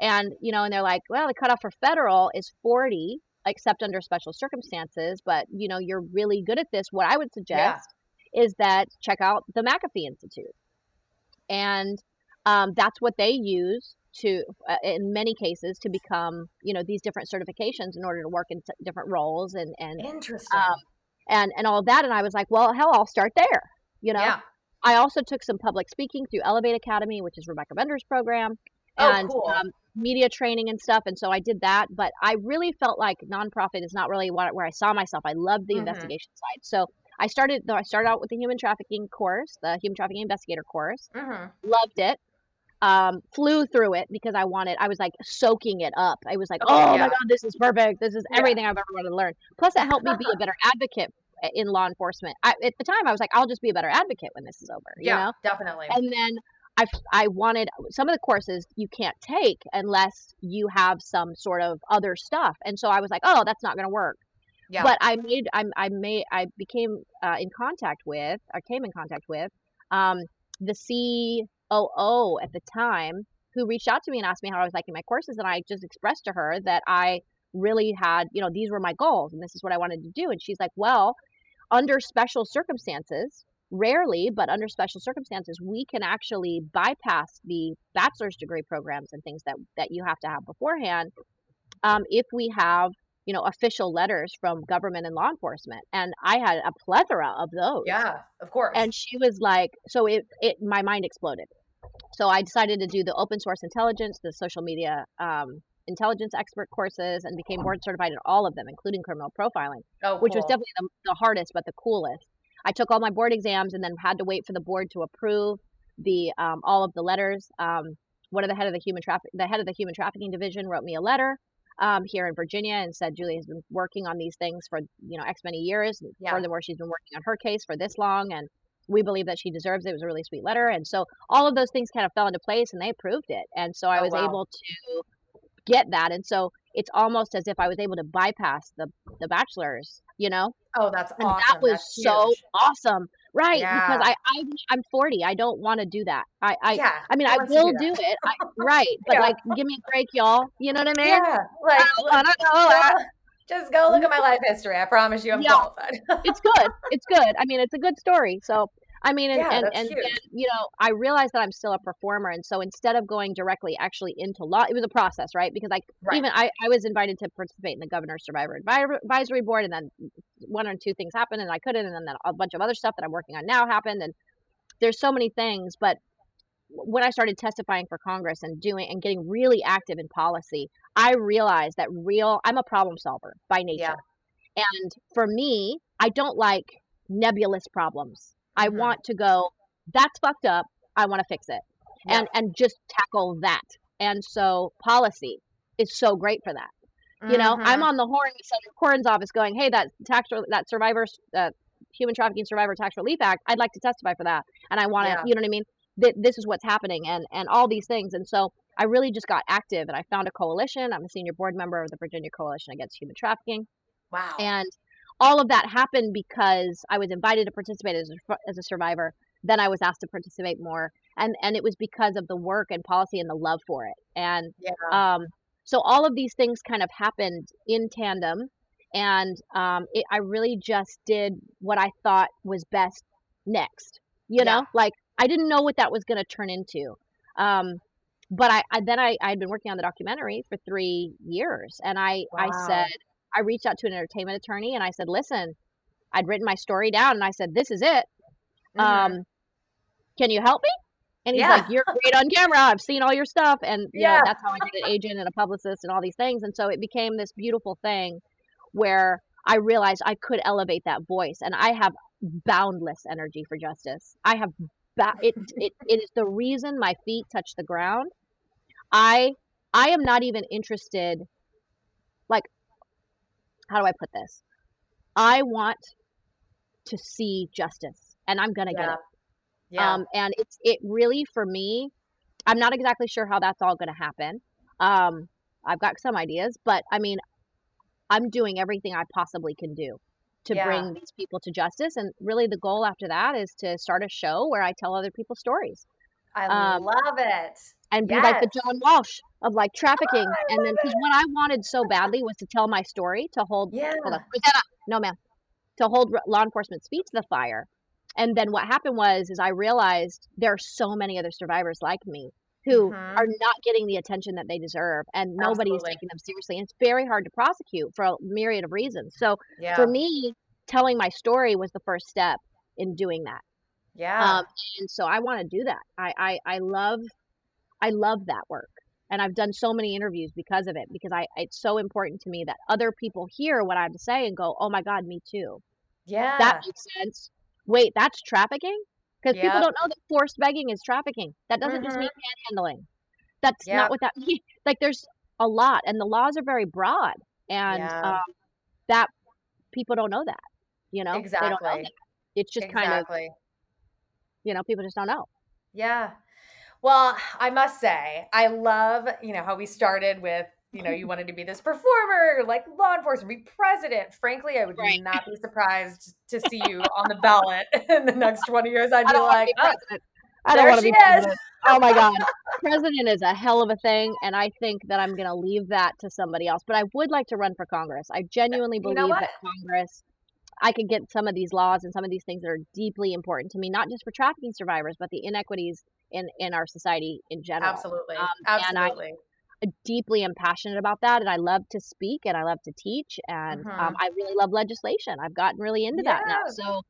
and you know, and they're like, well, the cutoff for federal is 40, except under special circumstances. But you know, you're really good at this. What I would suggest is that check out the McAfee Institute, and um, that's what they use to uh, in many cases to become you know these different certifications in order to work in t- different roles and and Interesting. um, and and all of that. And I was like, well, hell, I'll start there. You know, yeah. I also took some public speaking through Elevate Academy, which is Rebecca Bender's program, Oh, and cool. um, media training and stuff. And so I did that. But I really felt like nonprofit is not really what, where I saw myself. I loved the Mhm. investigation side. So I started though I started out with the human trafficking course, the human trafficking investigator course. hmm Loved it. Um, flew through it because I wanted. I was like soaking it up. I was like, Oh, oh, yeah. my god, this is perfect. This is Yeah. everything I've ever wanted to learn. Plus, it helped me be a better advocate uh, in law enforcement. I, at the time, I was like, I'll just be a better advocate when this is over. You Yeah, know. definitely. And then I I wanted some of the courses you can't take unless you have some sort of other stuff. And so I was like, oh, that's not going to work. yeah. But I made I I made I became uh, in contact with I came in contact with um, the COO at the time who reached out to me and asked me how I was liking my courses, and I just expressed to her that I really had you know these were my goals and this is what I wanted to do. And she's like, well, under special circumstances. Rarely, but under special circumstances, we can actually bypass the bachelor's degree programs and things that that you have to have beforehand um, if we have you know official letters from government and law enforcement and i had a plethora of those yeah, of course. and she was like so it, it my mind exploded so i decided to do the open source intelligence the social media um, intelligence expert courses and became board certified in all of them including criminal profiling oh, which was definitely the, the hardest but the coolest i took all my board exams and then had to wait for the board to approve the um, all of the letters um, one of the head of the human traffic the head of the human trafficking division wrote me a letter um, here in Virginia and said Julie has been working on these things for you know X many years. Yeah. Furthermore, she's been working on her case for this long, and we believe that she deserves it. It was a really sweet letter, and so all of those things kind of fell into place, and they approved it. And so I Oh, was wow. able to get that, and so it's almost as if I was able to bypass the the bachelor's, you know, Oh, that's and awesome. that was That's so huge. awesome, right? Yeah. Because I, I I'm 40. I don't want to do that. I I, yeah. I mean who I will do do, it. I, right, but Yeah. like give me a break, y'all. You know what I mean? Yeah. Like, I don't wanna know that. just go look at my mm-hmm. life history. I promise you, I'm Yeah. qualified. It's good. It's good. I mean, it's a good story. So I mean, and Yeah, and, and you know, I realized that I'm still a performer, and so instead of going directly actually into law, it was a process, right? Because like Right. even I, I was invited to participate in the governor's survivor advisory board, and then one or two things happened, and I couldn't, and then a bunch of other stuff that I'm working on now happened, and there's so many things. But when I started testifying for Congress and doing and getting really active in policy, I realized that real I'm a problem solver by nature. Yeah. And for me, I don't like nebulous problems. I Mhm. want to go, that's fucked up. I want to fix it. Yeah. And and just tackle that. And so policy is so great for that. You know, I'm Mhm. on the horn with Senator Cornyn's office going, "Hey, that tax that survivors uh, human trafficking survivor tax relief act, I'd like to testify for that." And I want to, Yeah. you know what I mean? Th- this is what's happening and and all these things. And so I really just got active and I found a coalition. I'm a senior board member of the Virginia Coalition Against Human Trafficking. Wow. And all of that happened because I was invited to participate as a, as a survivor. Then I was asked to participate more, and and it was because of the work and policy and the love for it. And yeah. um, so all of these things kind of happened in tandem, and um, it, I really just did what I thought was best next. You know, like I didn't know what that was going to turn into. Um, but I, I then I I'd been working on the documentary for three years, and I I said I reached out to an entertainment attorney and I said, listen, I'd written my story down and I said, this is it. Mhm. Um, can you help me? And he's Yeah. like, you're great on camera. I've seen all your stuff. And you know, Yeah. that's how I get an agent and a publicist and all these things. And so it became this beautiful thing where I realized I could elevate that voice and I have boundless energy for justice. I have ba- it, it it is the reason my feet touch the ground. I I am not even interested like how do I put this? I want to see justice and I'm going to get it. Yeah. Um, and it's it really for me. I'm not exactly sure how that's all going to happen. Um, I've got some ideas, but I mean, I'm doing everything I possibly can do to Yeah. bring these people to justice. And really, the goal after that is to start a show where I tell other people's stories I um, love it. and be like the John Walsh of like trafficking. I and then, because what I wanted so badly was to tell my story, to hold, Yeah. hold on, no, ma'am, to hold law enforcement's feet to the fire. And then what happened was, is I realized there are so many other survivors like me who Mhm. are not getting the attention that they deserve, and nobody is taking them seriously. And it's very hard to prosecute for a myriad of reasons. So Yeah. for me, telling my story was the first step in doing that. Yeah. Um, and so I want to do that. I, I I love I love that work, and I've done so many interviews because of it. Because I it's so important to me that other people hear what I have to say and go, "Oh my God, me too." yeah. That makes sense. Wait, that's trafficking? Because people don't know that forced begging is trafficking. That doesn't just Mhm. mean panhandling. That's Yep. not what that means. Like there's a lot, and the laws are very broad, and Yeah. um, that people don't know that. You know, they don't know Exactly. that. It's just kind of exactly. You know people just don't know. Yeah. Well, I must say, I love, you know, how we started with, you know, you wanted to be this performer, like law enforcement, be president. Frankly, I would Right. not be surprised to see you on the ballot in the next 20 years. I'd be don't want to like, be oh. I don't want to be is. president. Oh my God. president is a hell of a thing. And I think that I'm going to leave that to somebody else. But I would like to run for Congress. I genuinely You believe know that Congress, I could get some of these laws and some of these things that are deeply important to me, not just for trafficking survivors, but the inequities in, in our society in general. Absolutely. Um, and I Absolutely. deeply am passionate about that. And I love to speak and I love to teach. And um, Mhm. I really love legislation. I've gotten really into that now. So,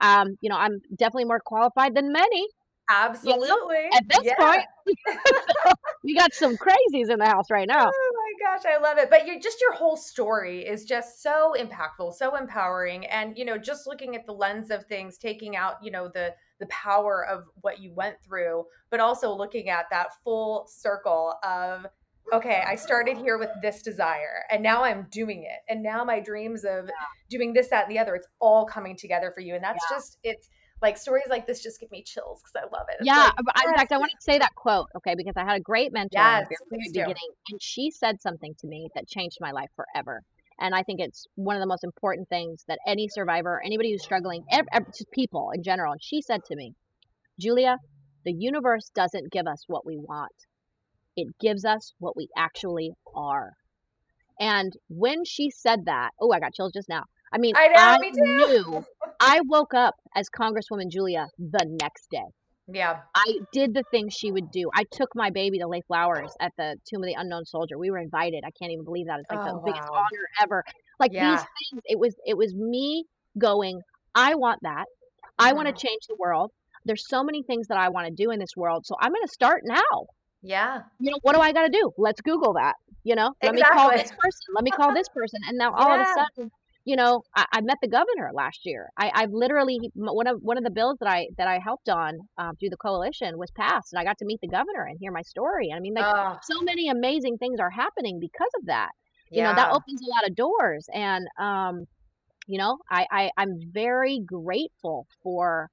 um, you know, I'm definitely more qualified than many Absolutely. at this yeah. point. we got some crazies in the house right now. Gosh, I love it. But you just your whole story is just so impactful, so empowering. And you know, just looking at the lens of things, taking out, you know, the the power of what you went through, but also looking at that full circle of okay, I started here with this desire and now I'm doing it. And now my dreams of doing this, that, and the other, it's all coming together for you. And that's just it's like stories like this just give me chills because I love it. It's Yeah, like, uh, I- in fact, I want to say that quote, okay, because I had a great mentor Yes, the very please beginning, and she said something to me that changed my life forever. And I think it's one of the most important things that any survivor, anybody who's struggling, ev- ev- just people in general. And she said to me, Julia, the universe doesn't give us what we want, it gives us what we actually are. And when she said that, oh, I got chills just now. I mean, I know, me too. knew I woke up as Congresswoman Julia the next day. Yeah. I did the things she would do. I took my baby to lay flowers at the Tomb of the Unknown Soldier. We were invited. I can't even believe that. It's like Oh, the biggest honor ever. Like Yeah. these things, it was it was me going, I want that. I want to change the world. There's so many things that I want to do in this world. So I'm going to start now. Yeah. You know, what do I got to do? Let's Google that. You know, let me call this person. Let me call this person. And now all of a sudden, you know, I, I met the governor last year. I, I've literally one of one of the bills that I that I helped on um, through the coalition was passed, and I got to meet the governor and hear my story. And I mean, like Oh, so many amazing things are happening because of that. You know, that opens a lot of doors, and um, you know, I, I I'm very grateful for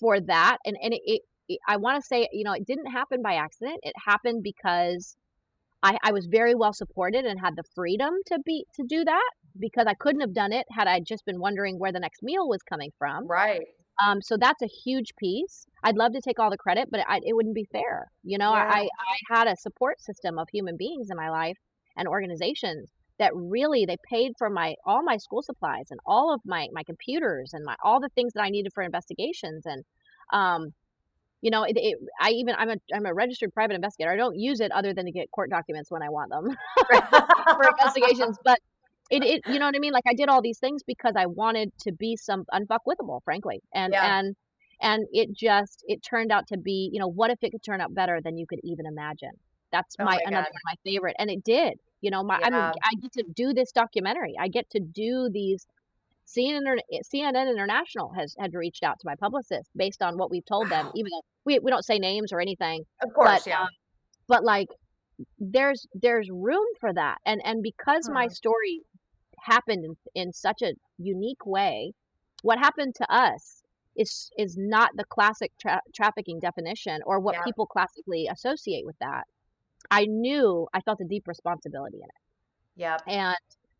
for that, and and it. it it- I want to say, you know, it didn't happen by accident. It happened because I, I was very well supported and had the freedom to be to do that because I couldn't have done it had I just been wondering where the next meal was coming from. Right. Um, so that's a huge piece. I'd love to take all the credit, but I, it wouldn't be fair. You know, Yeah. I, I had a support system of human beings in my life and organizations that really they paid for my all my school supplies and all of my my computers and my all the things that I needed for investigations and um you know it, it I even I'm a I'm a registered private investigator. I don't use it other than to get court documents when I want them for investigations, but it, it you know what I mean? Like I did all these things because I wanted to be some unfuckwithable, frankly. And Yeah. and and it just it turned out to be, you know, what if it could turn out better than you could even imagine? That's Oh my my another one of my favorite. And it did. You know, my I mean I get to do this documentary. I get to do these CNN, CNN International has had reached out to my publicist based on what we've told them, even though we, we don't say names or anything Of course, but yeah. um, but like there's there's room for that and and because my Mhm. story happened in, in such a unique way what happened to us is is not the classic tra- trafficking definition or what Yeah. people classically associate with that i knew i felt a deep responsibility in it Yeah. and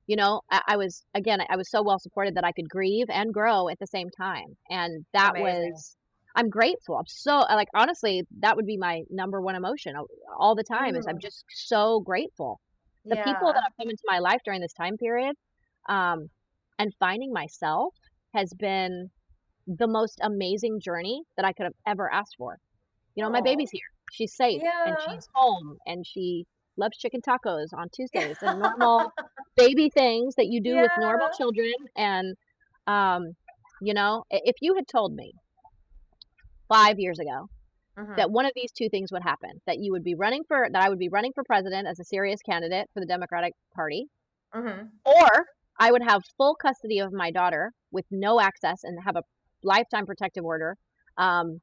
you know I, I was again i was so well supported that i could grieve and grow at the same time and that Amazing. was i'm grateful i'm so like honestly that would be my number one emotion all the time is i'm Mm. just so grateful the people that have come into my life during this time period um, and finding myself has been the most amazing journey that i could have ever asked for. You know my baby's here. She's safe and she's home and she loves chicken tacos on tuesdays and normal baby things that you do with normal children. And um you know if you had told me five years ago Mhm. that one of these two things would happen that you would be running for that i would be running for president as a serious candidate for the democratic party Mhm. or i would have full custody of my daughter with no access and have a lifetime protective order um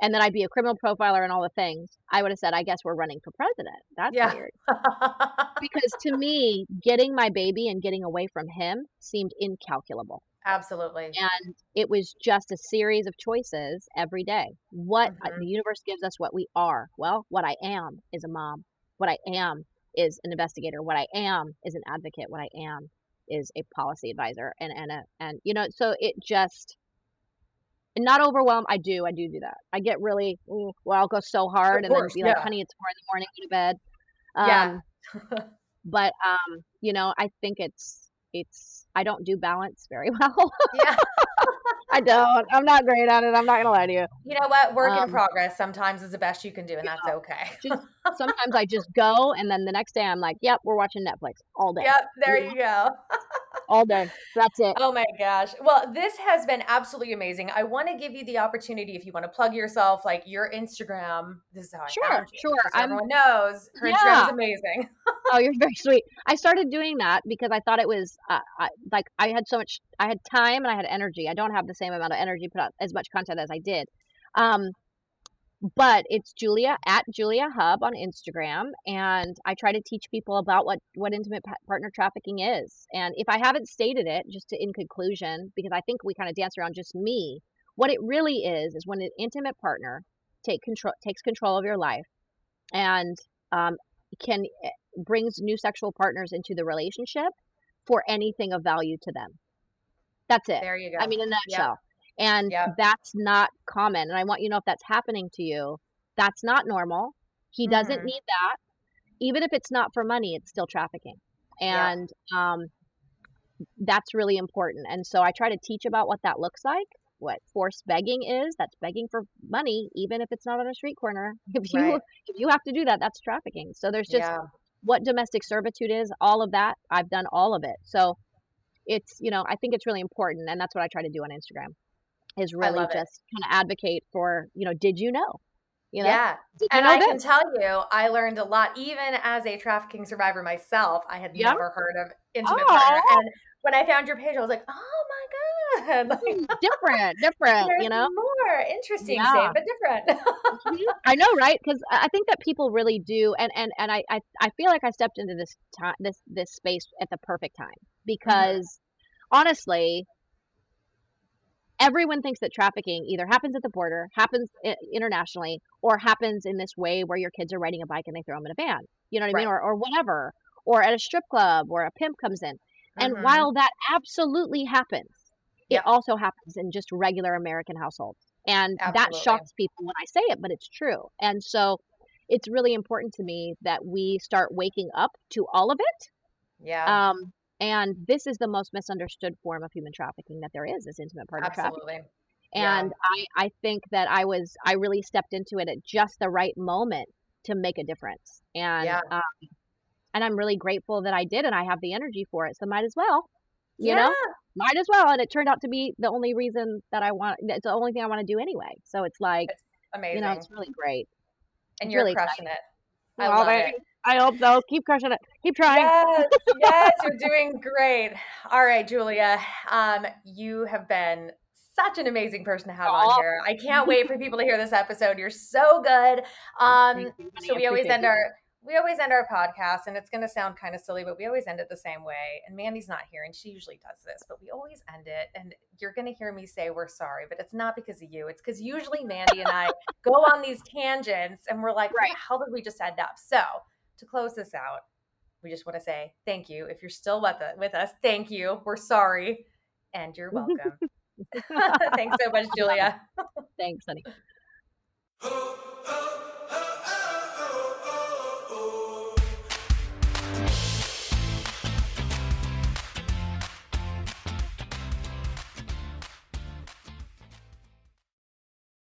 and then i'd be a criminal profiler and all the things. I would have said i guess we're running for president. That's Yeah. weird. Because to me getting my baby and getting away from him seemed incalculable. Absolutely. and it was just a series of choices every day. What uh, Mhm. the universe gives us what we are. Well what i am is a mom. What i am is an investigator. What i am is an advocate. What i am is a policy advisor and and a, and you know so it just and not overwhelmed i do i do do that i get really well i'll go so hard Of and then be like yeah. honey it's four in the morning go to bed um Yeah. but um you know i think it's it's i don't do balance very well yeah. i don't i'm not great at it i'm not gonna lie to you You know what? Work in Um, progress sometimes is the best you can do, and that's Yeah. okay. just sometimes i just go and then the next day i'm like yep we're watching netflix all day Yep, there you go. all day that's it Oh my gosh. Well, this has been absolutely amazing. I want to give you the opportunity if you want to plug yourself, like your Instagram. This is how I Sure, sure. so everyone knows her Instagram Yeah. is amazing. oh you're very sweet i started doing that because i thought it was uh, I, like i had so much i had time and i had energy i don't have the same amount of energy to put out as much content as i did um but it's julia at julia hub on instagram and i try to teach people about what what intimate pa- partner trafficking is and if i haven't stated it just to in conclusion because i think we kind of dance around just me what it really is is when an intimate partner take control takes control of your life and um, can eh, brings new sexual partners into the relationship for anything of value to them that's it There you go. I mean, in a Yep. And that's not common. And I want you to know if that's happening to you, that's not normal. He doesn't Mhm. need that. Even if it's not for money, it's still trafficking. Yeah. And um, that's really important. And so I try to teach about what that looks like, what forced begging is. That's begging for money, even if it's not on a street corner. If you Right. if you have to do that, that's trafficking. So there's just Yeah. what domestic servitude is, all of that. I've done all of it. So it's, you know, I think it's really important. And that's what I try to do on Instagram is really just kind of advocate for, you know, did you know? You know, Yeah. you And I can tell you, I learned a lot. Even as a trafficking survivor myself, I had Yeah. never heard of intimate partner. Oh, And when I found your page, I was like, oh my God. Like, different, different, you know? more. Interesting. Yeah. Same, but different. Mhm. I know, right? Because I think that people really do, and and and I I, I feel like I stepped into this time this this space at the perfect time Mhm. because honestly, everyone thinks that trafficking either happens at the border, happens internationally, or happens in this way where your kids are riding a bike and they throw them in a van. You know what I mean? Or or whatever, or at a strip club where a pimp comes in. And Mhm. while that absolutely happens, it also happens in just regular American households. And that shocks people when I say it, but it's true. And so it's really important to me that we start waking up to all of it. Yeah. Um, and this is the most misunderstood form of human trafficking that there is, is intimate partner trafficking. Absolutely. Yeah. And I, I think that I was, I really stepped into it at just the right moment to make a difference. And, Yeah. um, and I'm really grateful that I did, and I have the energy for it. So might as well, you Yeah. know, might as well. And it turned out to be the only reason that I want, it's the only thing I want to do anyway. So it's like, It's you know, it's really great. and it's you're really crushing it. I love thank it. I hope so. Keep crushing it. Keep trying. Yes, yes, you're doing great. All right, Julia. Um, you have been such an amazing person to have on here. I can't wait for people to hear this episode. You're so good. Um, so we always end our we always end our podcast, and it's going to sound kind of silly, but we always end it the same way. And Mandy's not here, and she usually does this, but we always end it. And you're going to hear me say we're sorry, but it's not because of you. It's because usually Mandy and I go on these tangents, and we're like, Right. "How did we just end up?" So to close this out, we just want to say thank you. If you're still with, it, with us, thank you. We're sorry, and you're welcome. Thanks so much, Julia. Thanks, honey.